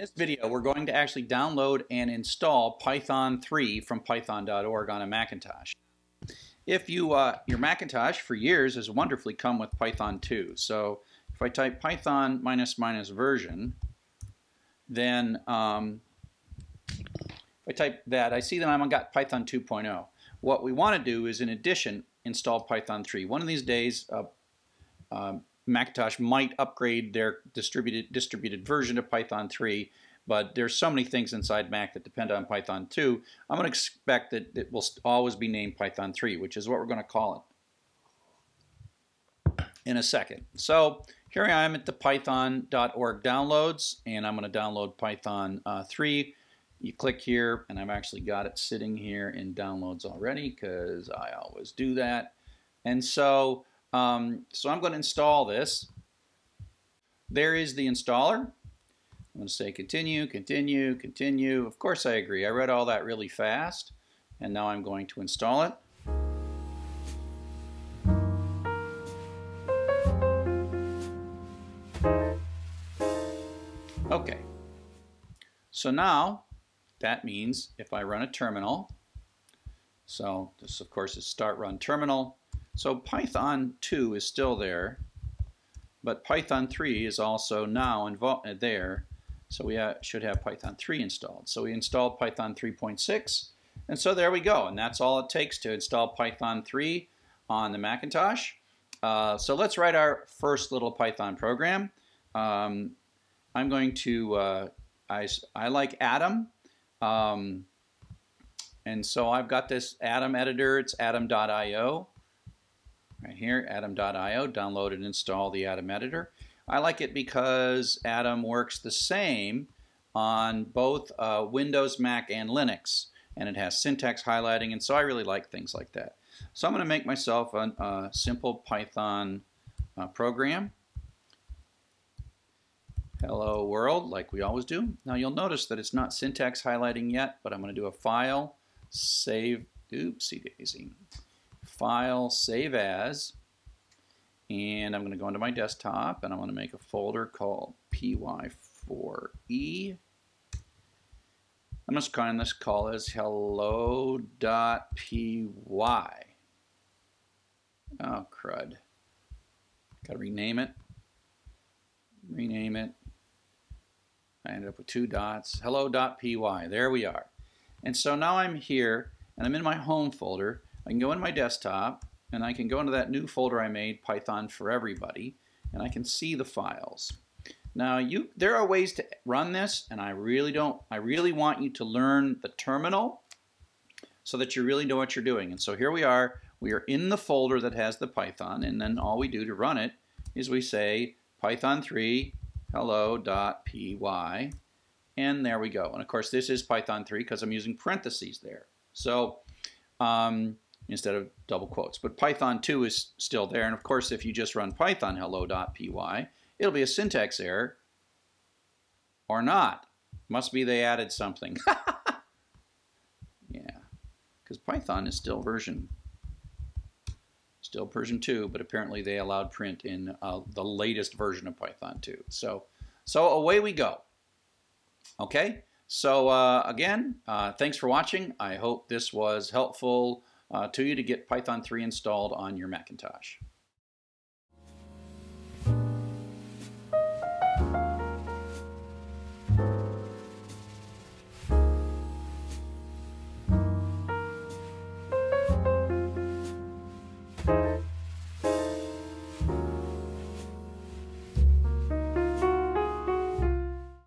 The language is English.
In this video, we're going to actually download and install Python 3 from python.org on a Macintosh. If you, uh, your Macintosh for years has wonderfully come with Python 2. So if I type Python minus minus version, then um, if I type that, I see that I've got Python 2.0. What we want to do is, in addition, install Python 3. One of these days, uh, um, Macintosh might upgrade their distributed distributed version of Python 3, but there's so many things inside Mac that depend on Python 2. I'm going to expect that it will always be named Python 3, which is what we're going to call it in a second. So here I am at the python.org downloads, and I'm going to download Python uh, 3. You click here, and I've actually got it sitting here in downloads already because I always do that. And so um, so I'm going to install this. There is the installer. I'm going to say continue, continue, continue. Of course I agree. I read all that really fast. And now I'm going to install it. Okay. So now that means if I run a terminal, so this of course is start run terminal, so Python 2 is still there, but Python 3 is also now uh, there. So we ha should have Python 3 installed. So we installed Python 3.6, and so there we go. And that's all it takes to install Python 3 on the Macintosh. Uh, so let's write our first little Python program. Um, I'm going to, uh, I, I like Atom. Um, and so I've got this Atom editor, it's atom.io right here, atom.io, download and install the Atom editor. I like it because Atom works the same on both uh, Windows, Mac, and Linux, and it has syntax highlighting, and so I really like things like that. So I'm going to make myself a, a simple Python uh, program. Hello world, like we always do. Now you'll notice that it's not syntax highlighting yet, but I'm going to do a file, save, oopsie daisy. File, Save As, and I'm going to go into my desktop and I'm going to make a folder called py4e. I'm just going to call this hello.py. Oh, crud. Got to rename it. Rename it. I ended up with two dots. Hello.py. There we are. And so now I'm here and I'm in my home folder I can go in my desktop and I can go into that new folder I made, Python for Everybody, and I can see the files. Now you there are ways to run this and I really don't I really want you to learn the terminal so that you really know what you're doing. And so here we are, we are in the folder that has the Python and then all we do to run it is we say python 3 hello.py and there we go. And of course this is Python 3 because I'm using parentheses there. So um, instead of double quotes. But Python 2 is still there. And of course, if you just run python hello.py, it'll be a syntax error or not. Must be they added something. yeah, because Python is still version still version 2, but apparently they allowed print in uh, the latest version of Python 2. So, so away we go. Okay, so uh, again, uh, thanks for watching. I hope this was helpful Uh, to you to get Python 3 installed on your Macintosh.